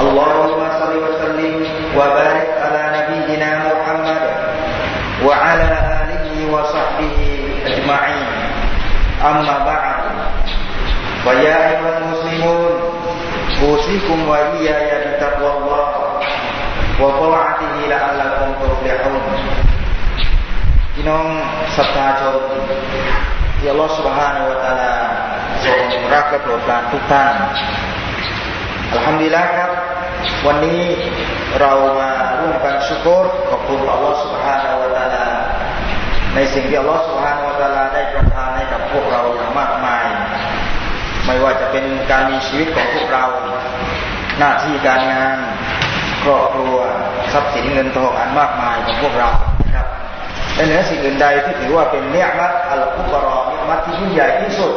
اللهم صل وسلم وبارك على نبينا محمد وعلى آله وصحبه أجمعين أما بعد فيا أيها المسلمون أوصيكم وإياي بتقوى الله وطاعته لعلكم تفلحون Inong setajo Ya Allah subhanahu wa ta'ala Seorang neraka berpelantutan Alhamdulillah วันนี้เรามาร่วมกันชุกรขอบคุณอัลลอฮฺสุบฮานาวะตาลาในสิ่งที่อัลลอฮฺสุบฮานาวะตาลาได้ประทานให้กับพวกเราอย่างมากมาย ไม่ว่าจะเป็นการมีชีวิตของพวกเรา หน้าที่การงานครอบครัวทรัพย์สินเงินทองอันมากมายของพวกเราและเหนือสิ่งอื่นใดที่ถือว่าเป็นเนียมัตอัลกุบรอเนียมัตที่ยิ่งใหญ่ที่สุด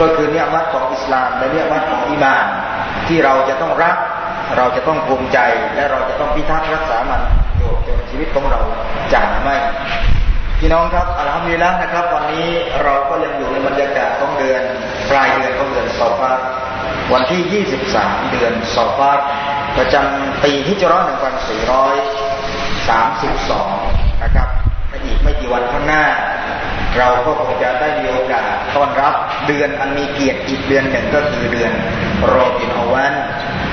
ก็คือเนียมัตของอิสลามและเนียมัตของอิมานที่เราจะต้องรัก เราจะต้องภูมิใจและเราจะต้องพิทักษ์รักษามันโยจนชีวิตของเราจากไม่พี่น้องครับอัลฮัมดุลิลละนะครับวันนี้เราก็ยังอยู่ในบรรยากาศของเดือนปลายเดือนของเดือนซอฟาวันที่ 23 เดือนซอฟาประจำปีที่จรอ1432 นะครับอีกไม่กี่วันข้างหน้า เราก็คงจะได้มีโอกาสต้อนรับเดือนอันมีเกียรติอีกเดือนหนึ่งก็คือเดือนรอบินอวัน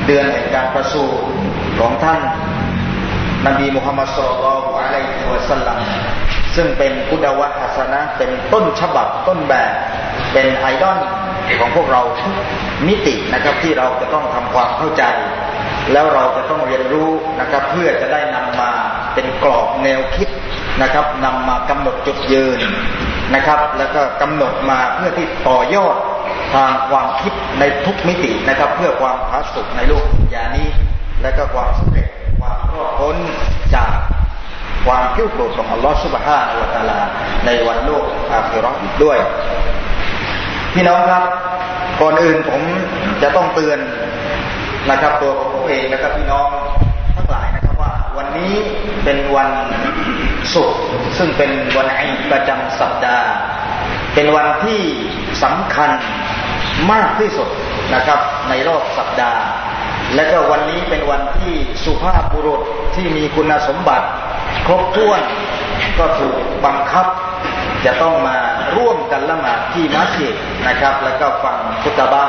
เดือนแห่งการประสูติของท่านนบีมุฮัมมัดสุลลัลอะลัยฮิวะสัลลัมซึ่งเป็นพุทธวฮัสนะเป็นต้นฉบับต้นแบบเป็นไอดอลของพวกเราทุกมิตินะครับที่เราจะต้องทำความเข้าใจ แล้วเราจะต้องเรียนรู้นะครับ เพื่อจะได้นำมาเป็นกรอบแนวคิดนะครับนำมากำหนดจุดยืนนะครับ แล้วก็กำหนดมาเพื่อที่ต่อยอด ทางความคิดในทุกมิตินะครับ เพื่อความผาสุกในโลกอย่านี้ และก็ความสำเร็จความรอดพ้นจากความคิ้วโกรธของอัลลอฮฺสุบฮานาอัลตาลาในวันโลกอาคิรออีกด้วย พี่น้องครับก่อนอื่นผมจะต้องเตือนนะครับ ตัวผมเองนะครับพี่น้องทั้งหลายนะครับว่า วันนี้เป็นวันศุกร์ซึ่งเป็นวันอิดประจำสัปดาห์ เป็นวันที่สำคัญมากที่สุดนะครับในรอบสัปดาห์ และก็วันนี้เป็นวันที่สุภาพบุรุษที่มีคุณสมบัติ ครบถ้วนก็ถูกบังคับ จะต้องมาร่วมกันละหมาดที่มัสยิดนะครับ แล้วก็ฟังคุตบะ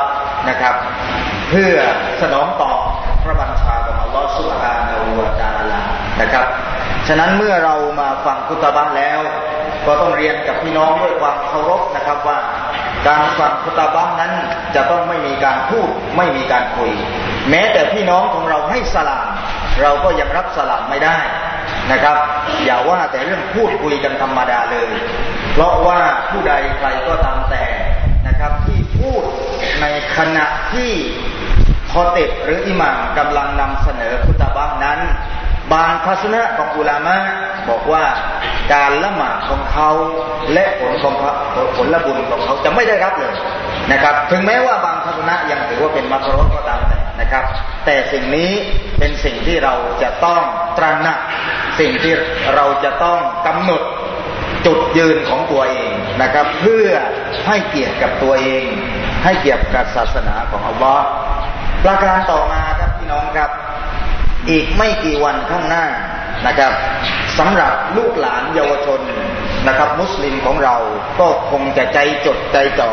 นะครับ เพื่อสนองตอบพระบัญชาของอัลลอฮฺสุบฮานาอูวาตาลานะครับ ฉะนั้นเมื่อเรามาฟังคุตบะแล้ว ก็ต้องเรียนกับพี่น้องด้วยความเคารพนะครับว่า การฟังคุตบะนั้นจะต้องไม่มีการพูดไม่มีการคุย แม้แต่พี่น้องของเราให้สลาม เราก็ยังรับสลามไม่ได้นะครับ อย่าว่าแต่เรื่องพูดคุยกันธรรมดาเลย เพราะว่าผู้ใดใครก็ตามแต่นะครับที่พูดในขณะที่คอเต็หรืออิหม่ามกำลังนำเสนอคุตบะนั้น บางทัศนะของอุลามะบอกว่าการละหมาดของเขาและผลของผลละบุญของเขาจะไม่ได้รับเลยนะครับ ถึงแม้ว่าบางทัศนะยังถือว่าเป็นมัครถก็ตามแต่นะครับ แต่สิ่งนี้เป็นสิ่งที่เราจะต้องตระหนัก สิ่งที่เราจะต้องกำหนดจุดยืนของตัวเองนะครับ เพื่อให้เกียรติกับตัวเอง ให้เกียรติกับศาสนาของอัลลอฮ์ประการต่อมาครับพี่น้องครับ อีกไม่กี่วันข้างหน้านะครับสำหรับลูกหลานเยาวชนนะครับ มุสลิมของเราก็คงจะใจจดใจจ่อ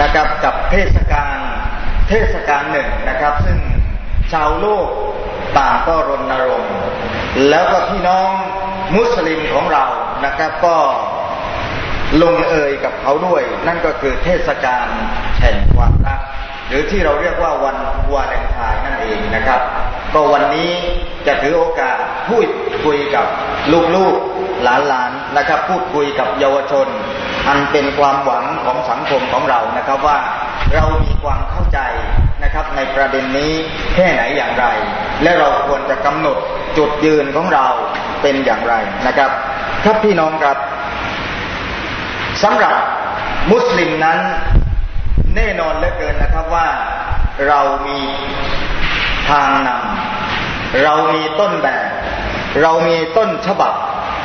นะครับ กับเทศกาลเทศกาลหนึ่งนะครับ ซึ่งชาวโลกต่างก็รณรงค์แล้วก็พี่น้องมุสลิมของเรานะครับก็ลงเอยกับเขาด้วย นั่นก็คือเทศกาลแห่งความรัก หรือที่เราเรียกว่าวันวาเลนไทน์นั่นเองนะครับ ก็วันนี้จะถือโอกาสพูดคุยกับลูกๆหลานๆนะครับ พูดคุยกับเยาวชน อันเป็นความหวังของสังคมของเรานะครับว่าเรามีความเข้าใจนะครับ ในประเด็นนี้แค่ไหนอย่างไร และเราควรจะกำหนดจุดยืนของเราเป็นอย่างไรนะครับครับพี่น้องครับสำหรับมุสลิมนั้น แน่นอนเหลือเกินนะครับว่าเรามีทางนำเรามีต้นแบบ เรามีต้นฉบับ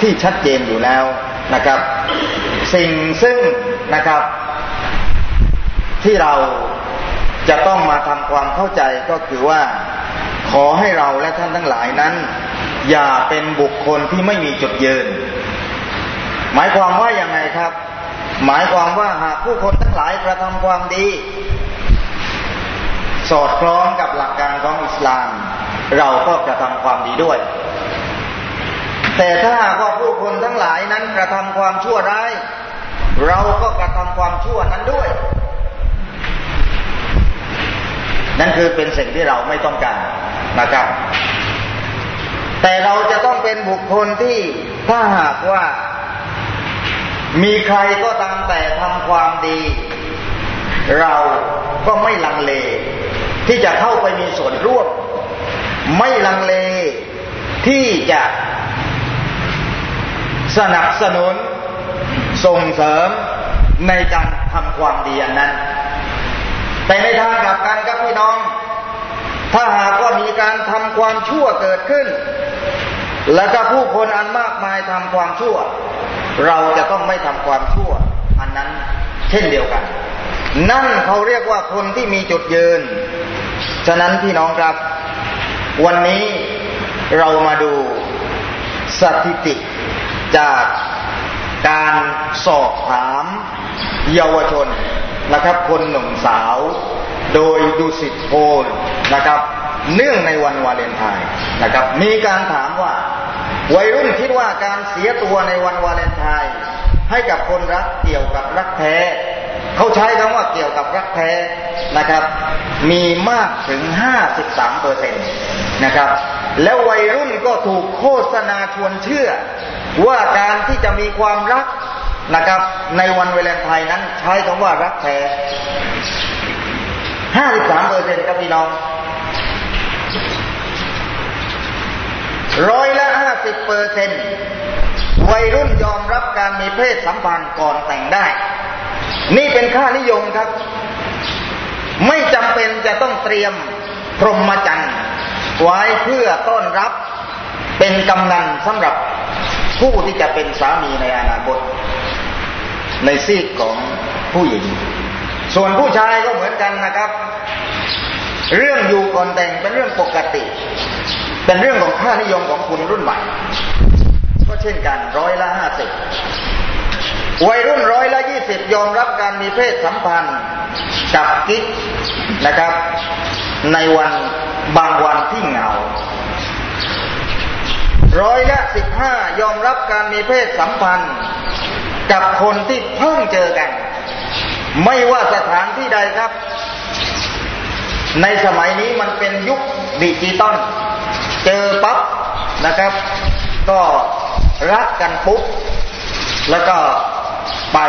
ที่ชัดเจนอยู่แล้วนะครับ สิ่งซึ่งนะครับ ที่เราจะต้องมาทำความเข้าใจก็คือว่า ขอให้เราและท่านทั้งหลายนั้น อย่าเป็นบุคคลที่ไม่มีจุดยืน หมายความว่าอย่างไงครับ หมายความว่าหากผู้คนทั้งหลายกระทำความดี สอดคล้องกับหลักการของอิสลาม เราก็กระทำความดีด้วย แต่ถ้าว่าผู้คนทั้งหลายนั้นกระทำความชั่วร้าย เราก็กระทำความชั่วนั้นด้วย นั่นคือเป็นสิ่งที่เราไม่ต้องการนะครับ แต่เราจะต้องเป็นบุคคลที่ถ้าหากว่า มีใครก็ตามแต่ทำความดี เราก็ไม่ลังเล ที่จะเข้าไปมีส่วนร่วม ไม่ลังเลที่จะสนับสนุนส่งเสริมในการทำความดีอันนั้น แต่ในทางกลับกันครับพี่น้อง ถ้าหากว่ามีการทำความชั่วเกิดขึ้น แล้วก็ผู้คนอันมากมายทำความชั่ว เราจะต้องไม่ทำความชั่ว อันนั้นเช่นเดียวกัน นั่นเขาเรียกว่าคนที่มีจุดยืน ฉะนั้นพี่น้องครับ วันนี้เรามาดูสถิติจากการสอบถามเยาวชนนะครับ คนหนุ่มสาว โดยดูสิทธโพลนะครับ เนื่องในวันวาเลนไทน์นะครับ มีการถามว่า วัยรุ่นคิดว่าการเสียตัวในวันวาเลนไทน์ให้กับคนรักเกี่ยวกับรักแท้เขาใช้คำว่าเกี่ยวกับรักแท้นะครับ มีมากถึง 53เปอร์เซ็นต์นะครับ แล้ววัยรุ่นก็ถูกโฆษณาชวนเชื่อ ว่าการที่จะมีความรักนะครับ ในวันวาเลนไทน์นั้นใช้คำว่ารักแท้ 53เปอร์เซ็นต์ครับพี่น้อง ร้อยละห้าสิบเปอร์เซ็นต์วัยรุ่นยอมรับการมีเพศสัมพันธ์ก่อนแต่งได้ นี่เป็นค่านิยมครับ ไม่จำเป็นจะต้องเตรียมพรหมจรรย์ไว้เพื่อต้อนรับเป็นกำนันสำหรับผู้ที่จะเป็นสามีในอนาคต ในซีกของผู้หญิง ส่วนผู้ชายก็เหมือนกันนะครับ เรื่องอยู่ก่อนแต่งเป็นเรื่องปกติ เป็นเรื่องของค่านิยมของคุณรุ่นใหม่ ก็เช่นกันร้อยละห้าสิบวัยรุ่นร้อยละยี่สิบยอมรับการมีเพศสัมพันธ์กับกิ๊กนะครับ ในวันบางวันที่เหงาร้อยละสิบห้ายอมรับการมีเพศสัมพันธ์ กับคนที่เพิ่งเจอกัน ไม่ว่าสถานที่ใดครับ ในสมัยนี้มันเป็นยุคดิจิตอลเจอปั๊บนะครับ ก็รักกันปุ๊บ แล้วก็ไป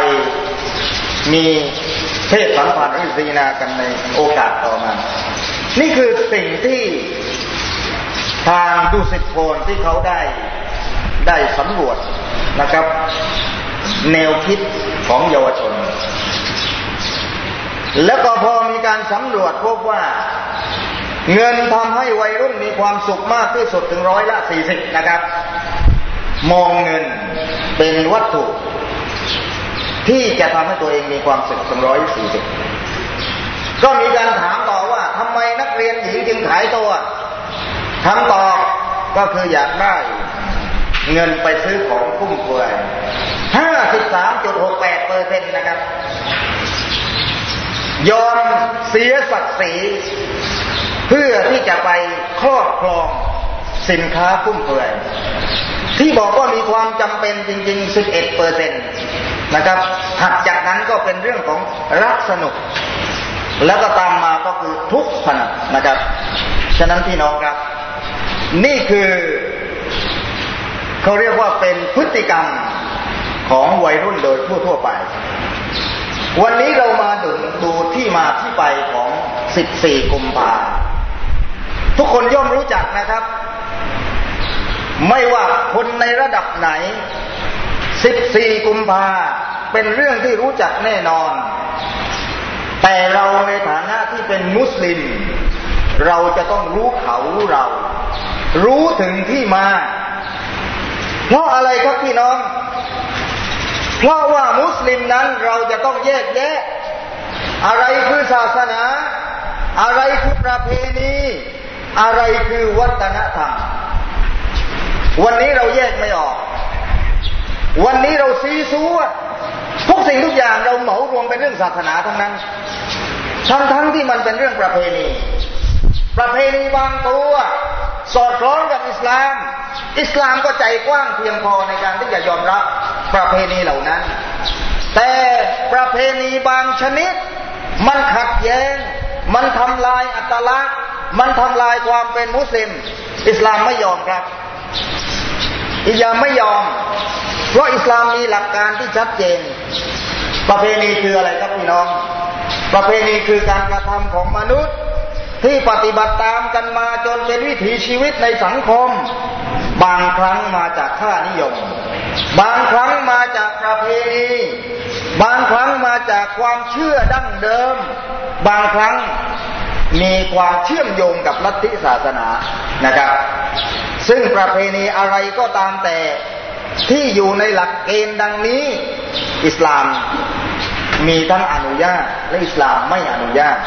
มีเพศสัมพันธ์หรือซีนากันในโอกาสต่อมา นี่คือสิ่งที่ทางดูสิตโพลที่เขาได้ได้สำรวจนะครับ แนวคิดของเยาวชน แล้วก็พอ การสำรวจพบว่า เงินทำให้วัยรุ่นมีความสุขมากที่สุดถึงร้อยละสี่สิบนะครับ มองเงินเป็นวัตถุ ที่จะทำให้ตัวเองมีความสุขถึงร้อยสี่สิบก็มีการถามต่อว่าทำไมนักเรียนหญิงจึงขายตัวคำตอบก็คืออยากได้เงินไปซื้อของฟุ่มเฟือยห้าสิบสามจุดหกแปดเปอร์เซ็นต์นะครับ ยอมเสียศักดิ์ศรีเพื่อที่จะไปครอบครองสินค้าฟุ่มเฟือยที่บอกว่ามีความจำเป็นจริง ๆ 11เปอร์เซ็นต์นะครับถัดจากนั้นก็เป็นเรื่องของรักสนุก แล้วก็ตามมาก็คือทุกข์ขนาดนะครับ ฉะนั้นพี่น้องครับ นี่คือเขาเรียกว่าเป็นพฤติกรรมของวัยรุ่นโดยทั่วๆไป วันนี้เรามาดูดูที่มาที่ไปของ 14 กุมภาทุกคนย่อมรู้จักนะครับ ไม่ว่าคนในระดับไหน 14 กุมภาเป็นเรื่องที่รู้จักแน่นอน แต่เราในฐานะที่เป็นมุสลิม เราจะต้องรู้เขารู้เรา รู้ถึงที่มา เพราะอะไรครับพี่น้อง เพราะว่ามุสลิมนั้นเราจะต้องแยกแยะ อะไรคือศาสนา อะไรคือประเพณี อะไรคือวัฒนธรรม วันนี้เราแยกไม่ออก วันนี้เราซีซัวทุกสิ่งทุกอย่างเราเหมารวมเป็นเรื่องศาสนาทั้งนั้น ทั้งทั้งที่มันเป็นเรื่องประเพณี ประเพณีบางตัว สอดคล้องกับอิสลาม อิสลามก็ใจกว้างเพียงพอในการที่จะยอมรับ ประเพณีเหล่านั้น แต่ประเพณีบางชนิด มันขัดแย้ง มันทำลายอัตลักษณ์ มันทำลายความเป็นมุสลิม อิสลามไม่ยอมครับ อิสลามไม่ยอม เพราะอิสลามมีหลักการที่ชัดเจน ประเพณีคืออะไรครับพี่น้อง ประเพณีคือการกระทำของมนุษย์ที่ปฏิบัติตามกันมาจนเป็นวิถีชีวิตในสังคม บางครั้งมาจากค่านิยม บางครั้งมาจากประเพณี บางครั้งมาจากความเชื่อดั้งเดิม บางครั้งมีความเชื่อมโยงกับลัทธิศาสนานะครับ ซึ่งประเพณีอะไรก็ตามแต่ที่อยู่ในหลักเกณฑ์ดังนี้ อิสลามมีทั้งอนุญาตและอิสลามไม่อนุญาต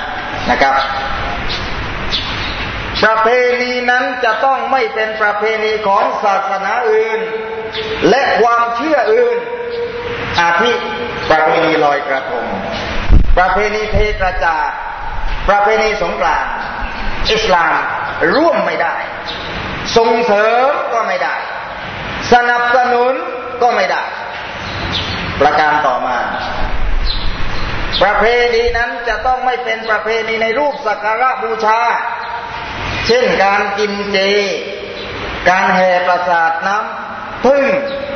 นะครับ ประเพณีนั้นจะต้องไม่เป็นประเพณีของศาสนาอื่น และความเชื่ออื่น อาทิประเพณีลอยกระทง ประเพณีเทกระจาดประเพณีสงกรานต์อิสลามร่วมไม่ได้ ส่งเสริมก็ไม่ได้ สนับสนุนก็ไม่ได้ ประการต่อมา ประเพณีนั้นจะต้องไม่เป็นประเพณีในรูปสักการะบูชา เช่นการกินเจ การแห่ประสาทน้ำพึ่ง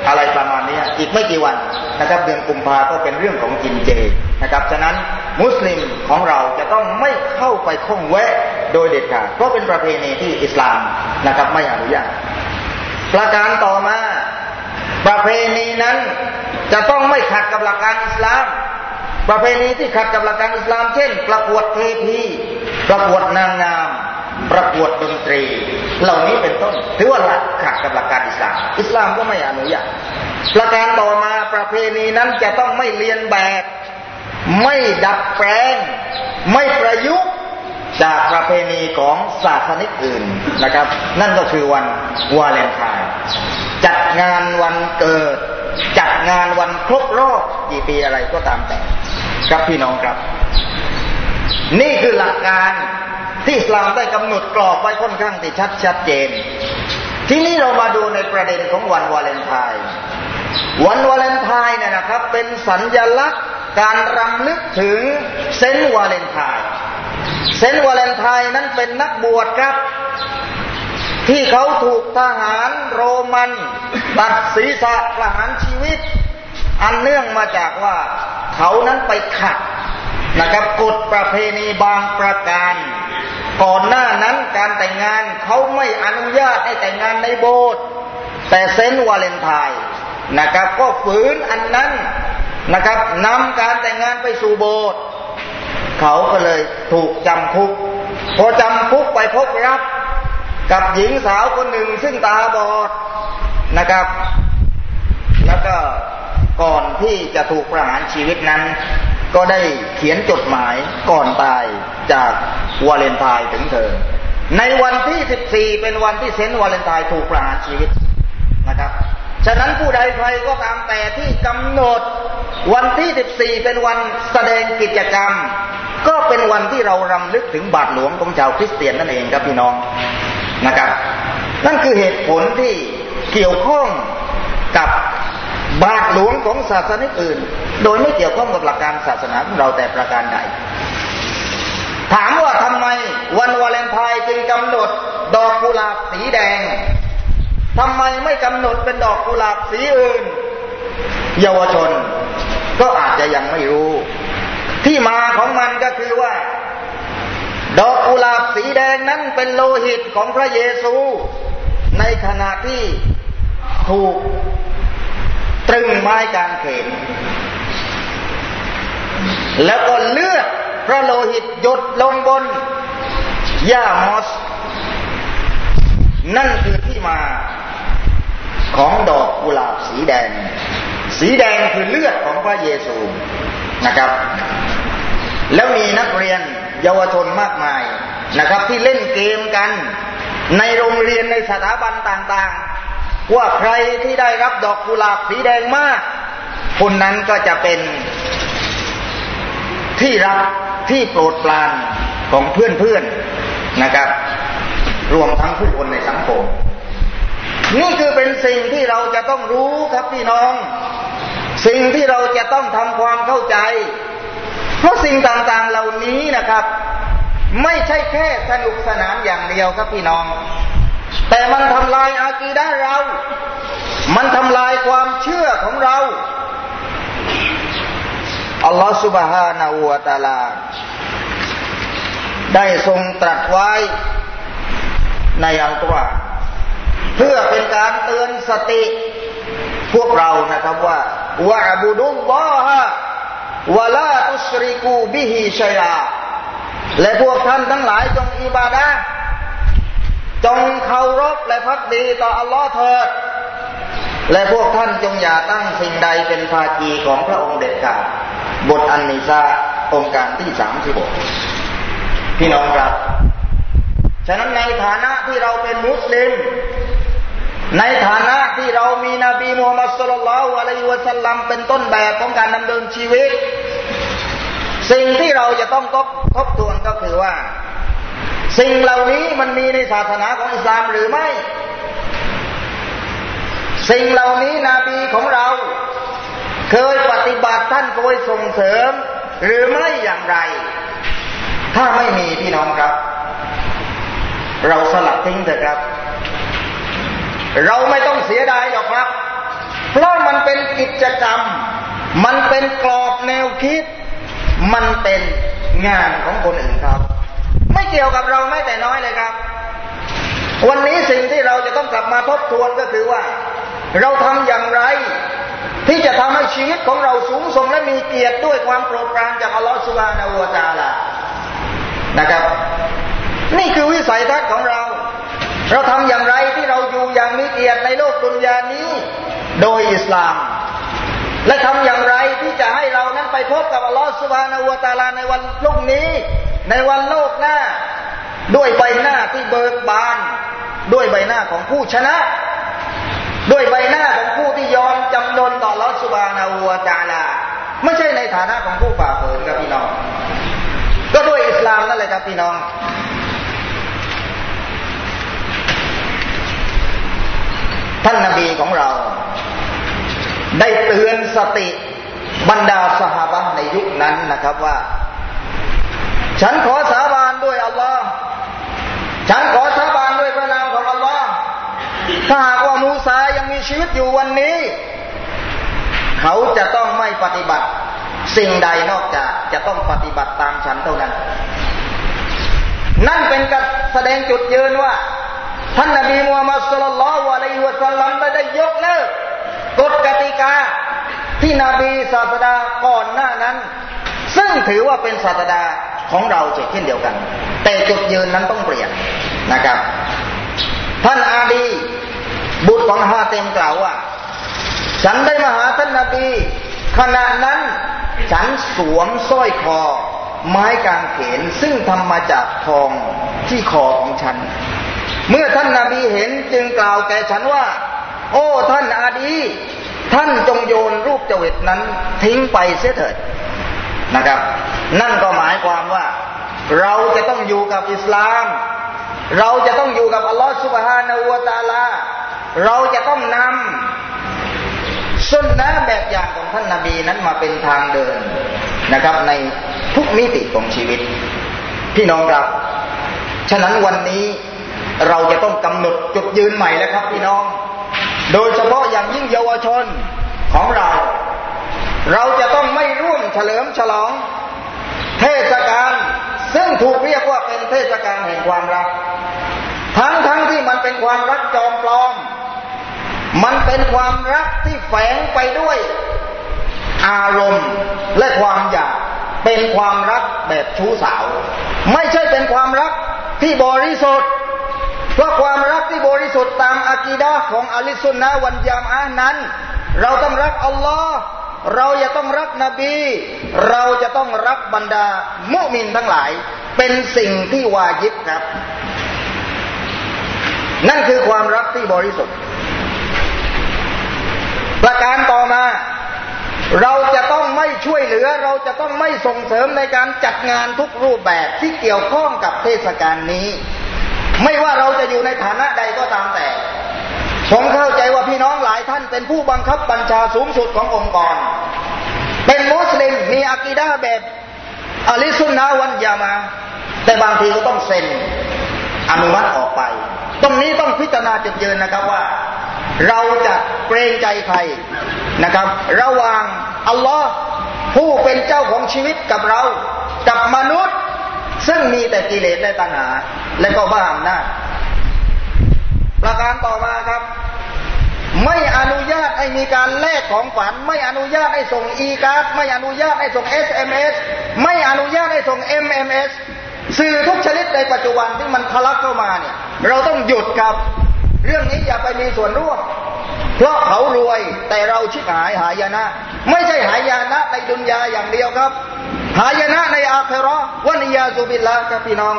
อะไรประมาณนี้อีกไม่กี่วันนะครับเดือนกุมภาก็เป็นเรื่องของกินเจนะครับฉะนั้นมุสลิมของเราจะต้องไม่เข้าไปข้องแวะโดยเด็ดขาดเพราะเป็นประเพณีที่อิสลามนะครับไม่อนุญาตประการต่อมาประเพณีนั้นจะต้องไม่ขัดกับหลักการอิสลาม ประเพณีที่ขัดกับหลักการอิสลาม เช่น ประกวดเทพีประกวดนางงาม ประกวดดนตรี เหล่านี้เป็นต้นถือว่าหลักขัดกับหลักการอิสลามอิสลามก็ไม่อนุญาตประการต่อมาประเพณีนั้นจะต้องไม่เลียนแบบ ไม่ดัดแปลง ไม่ประยุกต์จากประเพณีของศาสนิกอื่นนะครับ นั่นก็คือวันวาเลนไทน์จัดงานวันเกิด จัดงานวันครบรอบกี่ปีอะไรก็ตามแต่ ครับพี่น้องครับ นี่คือหลักการ ที่อิสลามได้กำหนดกรอบไว้ค่อนข้างที่ชัดชัดเจน ทีนี้เรามาดูในประเด็นของวันวาเลนไทน์วันวาเลนไทน์เนี่ยนะครับ เป็นสัญญลักษณ์การรำลึกถึงเซนวาเลนไทน์เซนวาเลนไทน์นั้นเป็นนักบวชครับ ที่เขาถูกทหารโรมันตัดศีรษะประหารชีวิต อันเนื่องมาจากว่าเขานั้นไปขัดนะครับกฎประเพณีบางประการ ก่อนหน้านั้นการแต่งงานเขาไม่อนุญาตให้แต่งงานในโบสถ์แต่เซนต์วาเลนไทน์นะครับ ก็ฝืนอันนั้นนะครับนำการแต่งงานไปสู่โบสถ์เขาก็เลยถูกจำคุก พอจำคุกไปพบรับกับหญิงสาวคนหนึ่งซึ่งตาบอดนะครับ แล้วก็ก่อนที่จะถูกประหารชีวิตนั้น ก็ได้เขียนจดหมายก่อนตายจากวาเลนไทน์ถึงเธอ ในวันที่ 14 เป็นวันที่เซนต์วาเลนไทน์ถูกประหารชีวิตนะครับ ฉะนั้นผู้ใดใครก็ตามแต่ที่กำหนดวันที่ 14 เป็นวันแสดงกิจกรรม ก็เป็นวันที่เรารำลึกถึงบาทหลวงของชาวคริสเตียนนั่นเองครับพี่น้องนะครับ นั่นคือเหตุผลที่เกี่ยวข้อง บาทหลวงของศาสนาอื่น โดยไม่เกี่ยวข้องกับหลักการศาสนาของเราแต่ประการใด ถามว่าทำไมวันวาเลนไทน์จึงกำหนดดอกกุหลาบสีแดงทำไมไม่กำหนดเป็นดอกกุหลาบสีอื่น เยาวชน ก็อาจจะยังไม่รู้ ที่มาของมันก็คือว่า ดอกกุหลาบสีแดงนั้นเป็นโลหิตของพระเยซู ในขณะที่ถูก ตรึงไม้กางเขนแล้วก็เลือดพระโลหิตหยดลงบนหญ้ามอส นั่นคือที่มาของดอกกุหลาบสีแดง สีแดงคือเลือดของพระเยซูนะครับ แล้วมีนักเรียนเยาวชนมากมายนะครับ ที่เล่นเกมกันในโรงเรียนในสถาบันต่างๆ ว่าใครที่ได้รับดอกกุหลาบสีแดงมาก คนนั้นก็จะเป็นที่รักที่โปรดปรานของเพื่อนๆนะครับ รวมทั้งผู้คนในสังคม นี่คือเป็นสิ่งที่เราจะต้องรู้ครับพี่น้อง สิ่งที่เราจะต้องทำความเข้าใจ เพราะสิ่งต่างๆเหล่านี้นะครับ ไม่ใช่แค่สนุกสนานอย่างเดียวครับพี่น้อง แต่มันทำลายอากีด้าเรา มันทำลายความเชื่อของเรา อัลลอฮฺสุบฮานาอูตาลา ได้ทรงตรัสไว้ในอัลกุรอานเพื่อเป็นการเตือนสติ พวกเรานะครับว่าวะบุดุลลอฮะวะลาตุสริกูบิฮิชัยาและพวกท่านทั้งหลายจงอิบาดะ จงเคารพและพักดีต่ออัลลอฮ์เถิด และพวกท่านจงอย่าตั้งสิ่งใดเป็นภากีของพระองค์เด็ดขาดบทอันนิซาองค์การที่สามสิบหกพี่น้องครับ ฉะนั้นในฐานะที่เราเป็นมุสลิม ในฐานะที่เรามีนบีมูฮัมมัดสุลลัลอะลัยฮิวะสัลลัมเป็นต้นแบบของการดำเนินชีวิต สิ่งที่เราจะต้องทบทวนก็คือว่า สิ่งเหล่านี้มันมีในศาสนาของอิสลามหรือไม่ สิ่งเหล่านี้นบีของเรา เคยปฏิบัติท่านเคยส่งเสริม หรือไม่อย่างไร ถ้าไม่มีพี่น้องครับ เราสลับทิ้งเถอะครับ เราไม่ต้องเสียดายหรอกครับ เพราะมันเป็นกิจกรรม มันเป็นกรอบแนวคิด มันเป็นงานของคนอื่นครับ ไม่เกี่ยวกับเราไม่แต่น้อยเลยครับ วันนี้สิ่งที่เราจะต้องกลับมาทบทวนก็คือว่า เราทำอย่างไร ที่จะทำให้ชีวิตของเราสูงส่งและมีเกียรติด้วยความโปรดปรานจากอัลลอฮฺสุบานาอูตาลานะครับ นี่คือวิสัยทัศน์ของเรา เราทำอย่างไรที่เราอยู่อย่างมีเกียรติในโลกดุนยานี้ โดยอิสลามและทำอย่างไรที่จะให้เรานั้นไปพบกับอัลลอฮฺสุบานาอูตาลาในวันพรุ่งนี้ ในวันโลกหน้า ด้วยใบหน้าที่เบิกบาน ด้วยใบหน้าของผู้ชนะ ด้วยใบหน้าของผู้ที่ยอมจำนนต่อลอสุบานาวัวจาลา ไม่ใช่ในฐานะของผู้ฝ่าฝืนครับพี่น้อง ก็ด้วยอิสลามนั่นแหละครับพี่น้องท่านนาบีของเรา ได้เตือนสติบรรดาสหายในยุคนั้นนะครับว่า ฉันขอสาบานด้วยอัลลอฮ์ฉันขอสาบานด้วยพระนามของอัลลอฮ์ถ้าหากว่ามูซายังมีชีวิตอยู่วันนี้ เขาจะต้องไม่ปฏิบัติ สิ่งใดนอกจากจะต้องปฏิบัติตามฉันเท่านั้น นั่นเป็นการแสดงจุดยืนว่า ท่านนบีมูฮัมมัดสุลลัลวะลัยฮิวะสัลลัมได้ยกเลิกกฎกติกาที่นบีศาสดาก่อนหน้านั้น ซึ่งถือว่าเป็นศาสดา ของเราเช่นเดียวกัน แต่จุดยืนนั้นต้องเปลี่ยนนะครับ ท่านอาดี บุตรของฮาเต็มกล่าวว่า ฉันได้มาหาท่านนาบี ขณะนั้นฉันสวมสร้อยคอ ไม้กางเขนซึ่งทำมาจากทองที่คอของฉัน เมื่อท่านนาบีเห็นจึงกล่าวแก่ฉันว่า โอ้ท่านอาดี ท่านจงโยนรูปเจวิตนั้นทิ้งไปเสียเถิด นะครับ นั่นก็หมายความว่า เราจะต้องอยู่กับอิสลาม เราจะต้องอยู่กับอัลลอฮฺสุบฮานาวะตาลา เราจะต้องนำสุนนะแบบอย่างของท่านนาบีนั้นมาเป็นทางเดินนะครับ ในทุกมิติของชีวิต พี่น้องครับ ฉะนั้นวันนี้เราจะต้องกำหนดจุดยืนใหม่แล้วครับพี่น้อง โดยเฉพาะอย่างยิ่งเยาวชนของเรา เราจะต้องไม่ร่วมเฉลิมฉลอง เทศกาลซึ่งถูกเรียกว่าเป็นเทศกาลแห่งความรัก ทั้งทั้งที่มันเป็นความรักจอมปลอม มันเป็นความรักที่แฝงไปด้วย อารมณ์และความอยากเป็นความรักแบบชู้สาว ไม่ใช่เป็นความรักที่บริสุทธิ์เพราะความรักที่บริสุทธิ์ตามอากีดาของอัลิสุนนะวันยามอานั้น เราต้องรักอัลลอฮ์ เราจะต้องรักนบี เราจะต้องรักบรรดามุมินทั้งหลาย เป็นสิ่งที่วาญิบครับ นั่นคือความรักที่บริสุทธิ์ประการต่อมา เราจะต้องไม่ช่วยเหลือ เราจะต้องไม่ส่งเสริมในการจัดงานทุกรูปแบบที่เกี่ยวข้องกับเทศกาลนี้ ไม่ว่าเราจะอยู่ในฐานะใดก็ตามแต่ ผมเข้าใจว่าพี่น้องหลายท่านเป็นผู้บังคับบัญชาสูงสุดขององค์กร เป็นมุสลิมมีอากีดาแบบอะลิสุนนะวันยามา แต่บางทีก็ต้องเซ็นอนุมัติออกไป ตรงนี้ต้องพิจารณาจุดยืนนะครับว่า เราจะเกรงใจใครนะครับ ระหว่างอัลลอฮ์ผู้เป็นเจ้าของชีวิตกับเรา กับมนุษย์ ซึ่งมีแต่กิเลสและตัณหา และก็บ้าอำนาจ ประการต่อมาครับ ไม่อนุญาตให้มีการแลกของฝัน ไม่อนุญาตให้ส่งอีการ์ดไม่อนุญาตให้ส่ง SMS ไม่อนุญาตให้ส่ง MMS สื่อทุกชนิดในปัจจุบันที่มันทะลักเข้ามาเนี่ย เราต้องหยุดครับ เรื่องนี้อย่าไปมีส่วนร่วมเพราะเขารวยแต่เราชิบหายหายนะ ไม่ใช่หายนะในดุนยาอย่างเดียวครับ หายนะในอาคราวันิยาสุบิลละครับพี่น้อง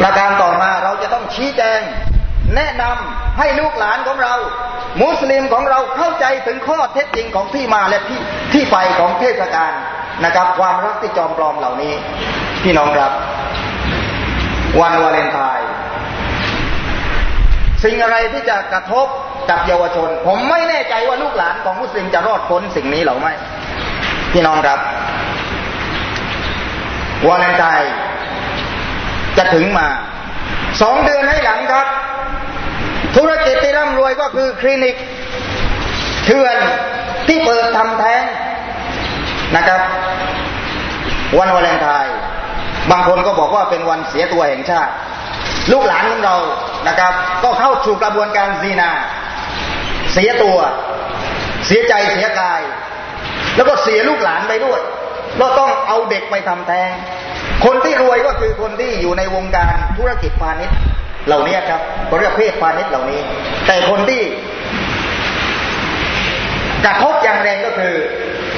ประการต่อมาเราจะต้องชี้แจง แนะนำให้ลูกหลานของเรา มุสลิมของเราเข้าใจถึงข้อเท็จจริงของที่มาและที่ที่ไปของเทศกาลนะครับ ความรักที่จอมปลอมเหล่านี้ พี่น้องครับ วันวาเลนไทน์สิ่งอะไรที่จะกระทบกับเยาวชน ผมไม่แน่ใจว่าลูกหลานของมุสลิมจะรอดพ้นสิ่งนี้หรือไม่ พี่น้องครับวาเลนไทน์จะถึงมาสองเดือนให้หลังครับ ธุรกิจที่ร่ำรวยก็คือคลินิกเถื่อนที่เปิดทำแท้งนะครับ วันวาเลนไทน์บางคนก็บอกว่าเป็นวันเสียตัวแห่งชาติ ลูกหลานของเรานะครับ ก็เข้าสู่กระบวนการซีนา เสียตัว เสียใจเสียกาย แล้วก็เสียลูกหลานไปด้วยเราต้องเอาเด็กไปทำแท้งคนที่รวยก็คือคนที่อยู่ในวงการธุรกิจพาณิชย์ เหล่านี้ครับเขาเรียกเพศพาณิชย์เหล่านี้ แต่คนที่กระทบอย่างแรงก็คือ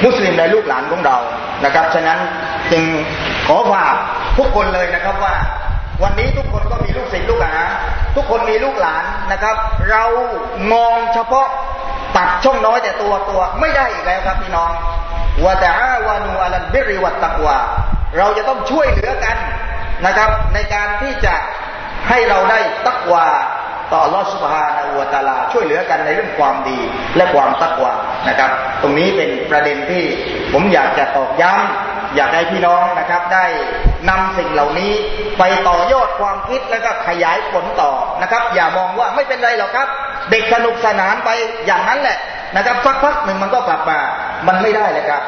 มุสลิมในลูกหลานของเรานะครับ ฉะนั้นจึงขอฝากทุกคนเลยนะครับว่า วันนี้ทุกคนก็มีลูกศิษย์ลูกหาทุกคนมีลูกหลานนะครับ เรามองเฉพาะตัดช่องน้อยแต่ตัวตัวไม่ได้อีกแล้วครับพี่น้องวะแต่วานูอัลบิริวัตตักวาเราจะต้องช่วยเหลือกันนะครับ ในการที่จะ ให้เราได้ตักวาต่อลอสุภาในวัตาลา ช่วยเหลือกันในเรื่องความดีและความตักวานะครับ ตรงนี้เป็นประเด็นที่ผมอยากจะตอกย้ำอยากให้พี่น้องนะครับ ได้นำสิ่งเหล่านี้ไปต่อยอดความคิดแล้วก็ขยายผลต่อนะครับ อย่ามองว่าไม่เป็นไรหรอกครับ เด็กสนุกสนานไปอย่างนั้นแหละนะครับสักพักหนึ่งมันก็กลับมา มันไม่ได้เลยครับ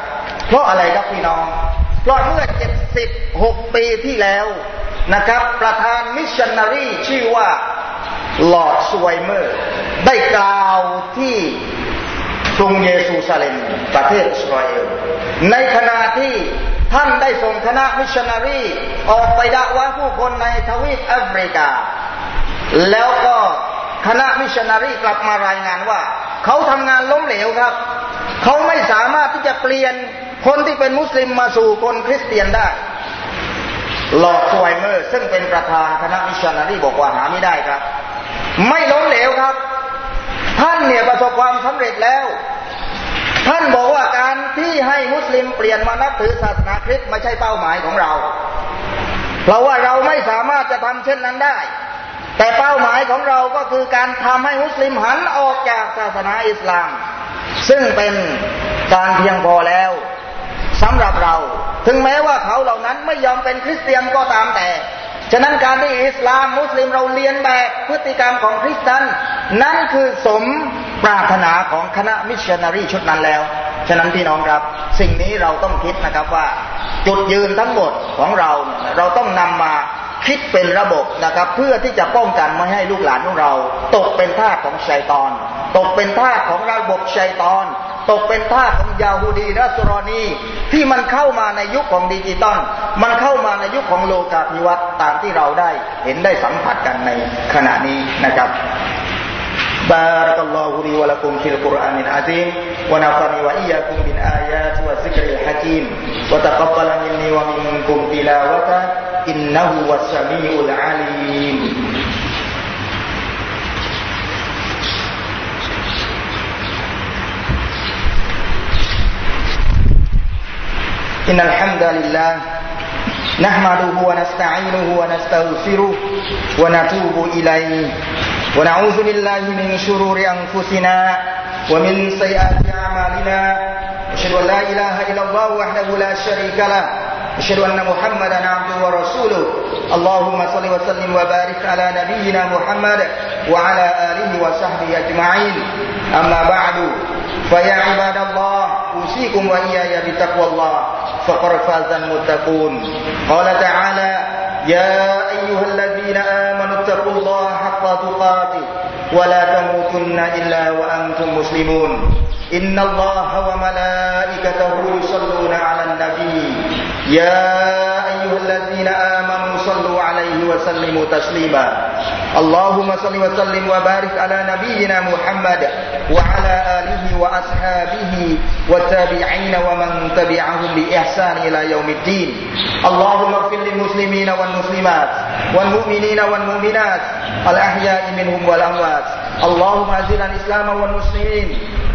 เพราะอะไรครับพี่น้อง เพราะเมื่อเจ็ดสิบหกปีที่แล้ว นะครับ ประธานมิชชันนารีชื่อว่าลอร์ดสไวเมอร์ได้กล่าวที่กรุงเยรูซาเล็มประเทศอิสราเอลในขณะที่ท่านได้ส่งคณะมิชชันนารีออกไปดะวะฮ์ผู้คนในทวีปแอฟริกา แล้วก็คณะมิชชันนารีกลับมารายงานว่า เขาทำงานล้มเหลวครับ เขาไม่สามารถที่จะเปลี่ยนคนที่เป็นมุสลิมมาสู่คนคริสเตียนได้ ลอร์ดสไวเมอร์ ซึ่งเป็นประธานคณะมิชชันนารีบอกว่าหาไม่ได้ครับ ไม่ล้มเหลวครับ ท่านเนี่ยประสบความสำเร็จแล้ว ท่านบอกว่าการที่ให้มุสลิมเปลี่ยนมานับถือศาสนาคริสต์ไม่ใช่เป้าหมายของเรา เพราะว่าเราไม่สามารถจะทำเช่นนั้นได้ แต่เป้าหมายของเราก็คือการทำให้มุสลิมหันออกจากศาสนาอิสลาม ซึ่งเป็นการเพียงพอแล้ว สำหรับเรา ถึงแม้ว่าเขาเหล่านั้นไม่ยอมเป็นคริสเตียนก็ตามแต่ ฉะนั้นการที่อิสลามมุสลิมเราเลียนแบบพฤติกรรมของคริสเตียนนั่นคือสมปรารถนาของคณะมิชชันนารีชุดนั้นแล้ว ฉะนั้นพี่น้องครับ สิ่งนี้เราต้องคิดนะครับว่า จุดยืนทั้งหมดของเราเราต้องนำมาคิดเป็นระบบนะครับ เพื่อที่จะป้องกันไม่ให้ลูกหลานของเรา ตกเป็นทาสของชัยตอน ตกเป็นทาสของระบบชัยตอน ตกเป็นทาสของยาฮูดีรัสรอนีที่มันเข้ามาในยุคของดิจิตอลมันเข้ามาในยุคของโลกาภิวัตน์ตามที่เราได้เห็นได้สัมผัสกันในขณะนี้นะครับ بارك الله لي ولكم في القرآن العظيم ونفعني وإياكم بالآيات والذكر الحكيم وتقبل مني ومنكم تلاوته إنه هو السميع العليم إن الحمد لله نحمده ونستعينه ونستغفره ونتوب إليه. ونعوذ بالله من شرور أنفسنا ومن سيئات أعمالنا. أشهد أن لا إله إلا الله وحده لا شريك له. أشهد أن محمدا عبده ورسوله. اللهم صل وسلم وبارك على نبينا محمد وعلى آله وصحبه أجمعين. أما بعد فيا عباد الله أوصيكم وإياي بتقوى الله. فقد فاز المتقون. قال تعالى يا أيها الذين آمنوا اتقوا الله حق تقاته ولا تموتن إلا وأنتم مسلمون. إن الله وملائكته يصلون على النبي. يا عليه وسلموا تسليما. اللهم صل وسلم وبارك على نبينا محمد وعلى آله وأصحابه والتابعين ومن تبعهم بإحسان إلى يوم الدين. اللهم اغفر للمسلمين والمسلمات والمؤمنين والمؤمنات الأحياء منهم والأموات. اللهم أزل الإسلام والمسلمين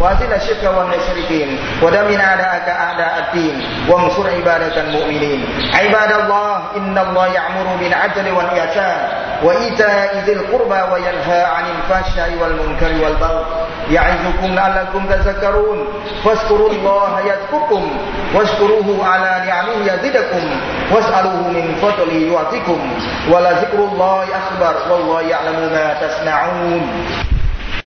وأزل الشرك والمشركين ودمن أعداءك أعداء الدين وانصر عبادك المؤمنين. عباد الله إن الله يأمر بالعدل والإحسان وإيتاء ذي القربى وينهى عن الفحشاء والمنكر والبغي. يعظكم لعلكم تذكرون. فاذكروا الله يذكركم واشكروه على نعمه يزدكم واسألوه من فضله يعطيكم. ولذكر الله أكبر والله يعلم ما تصنعون.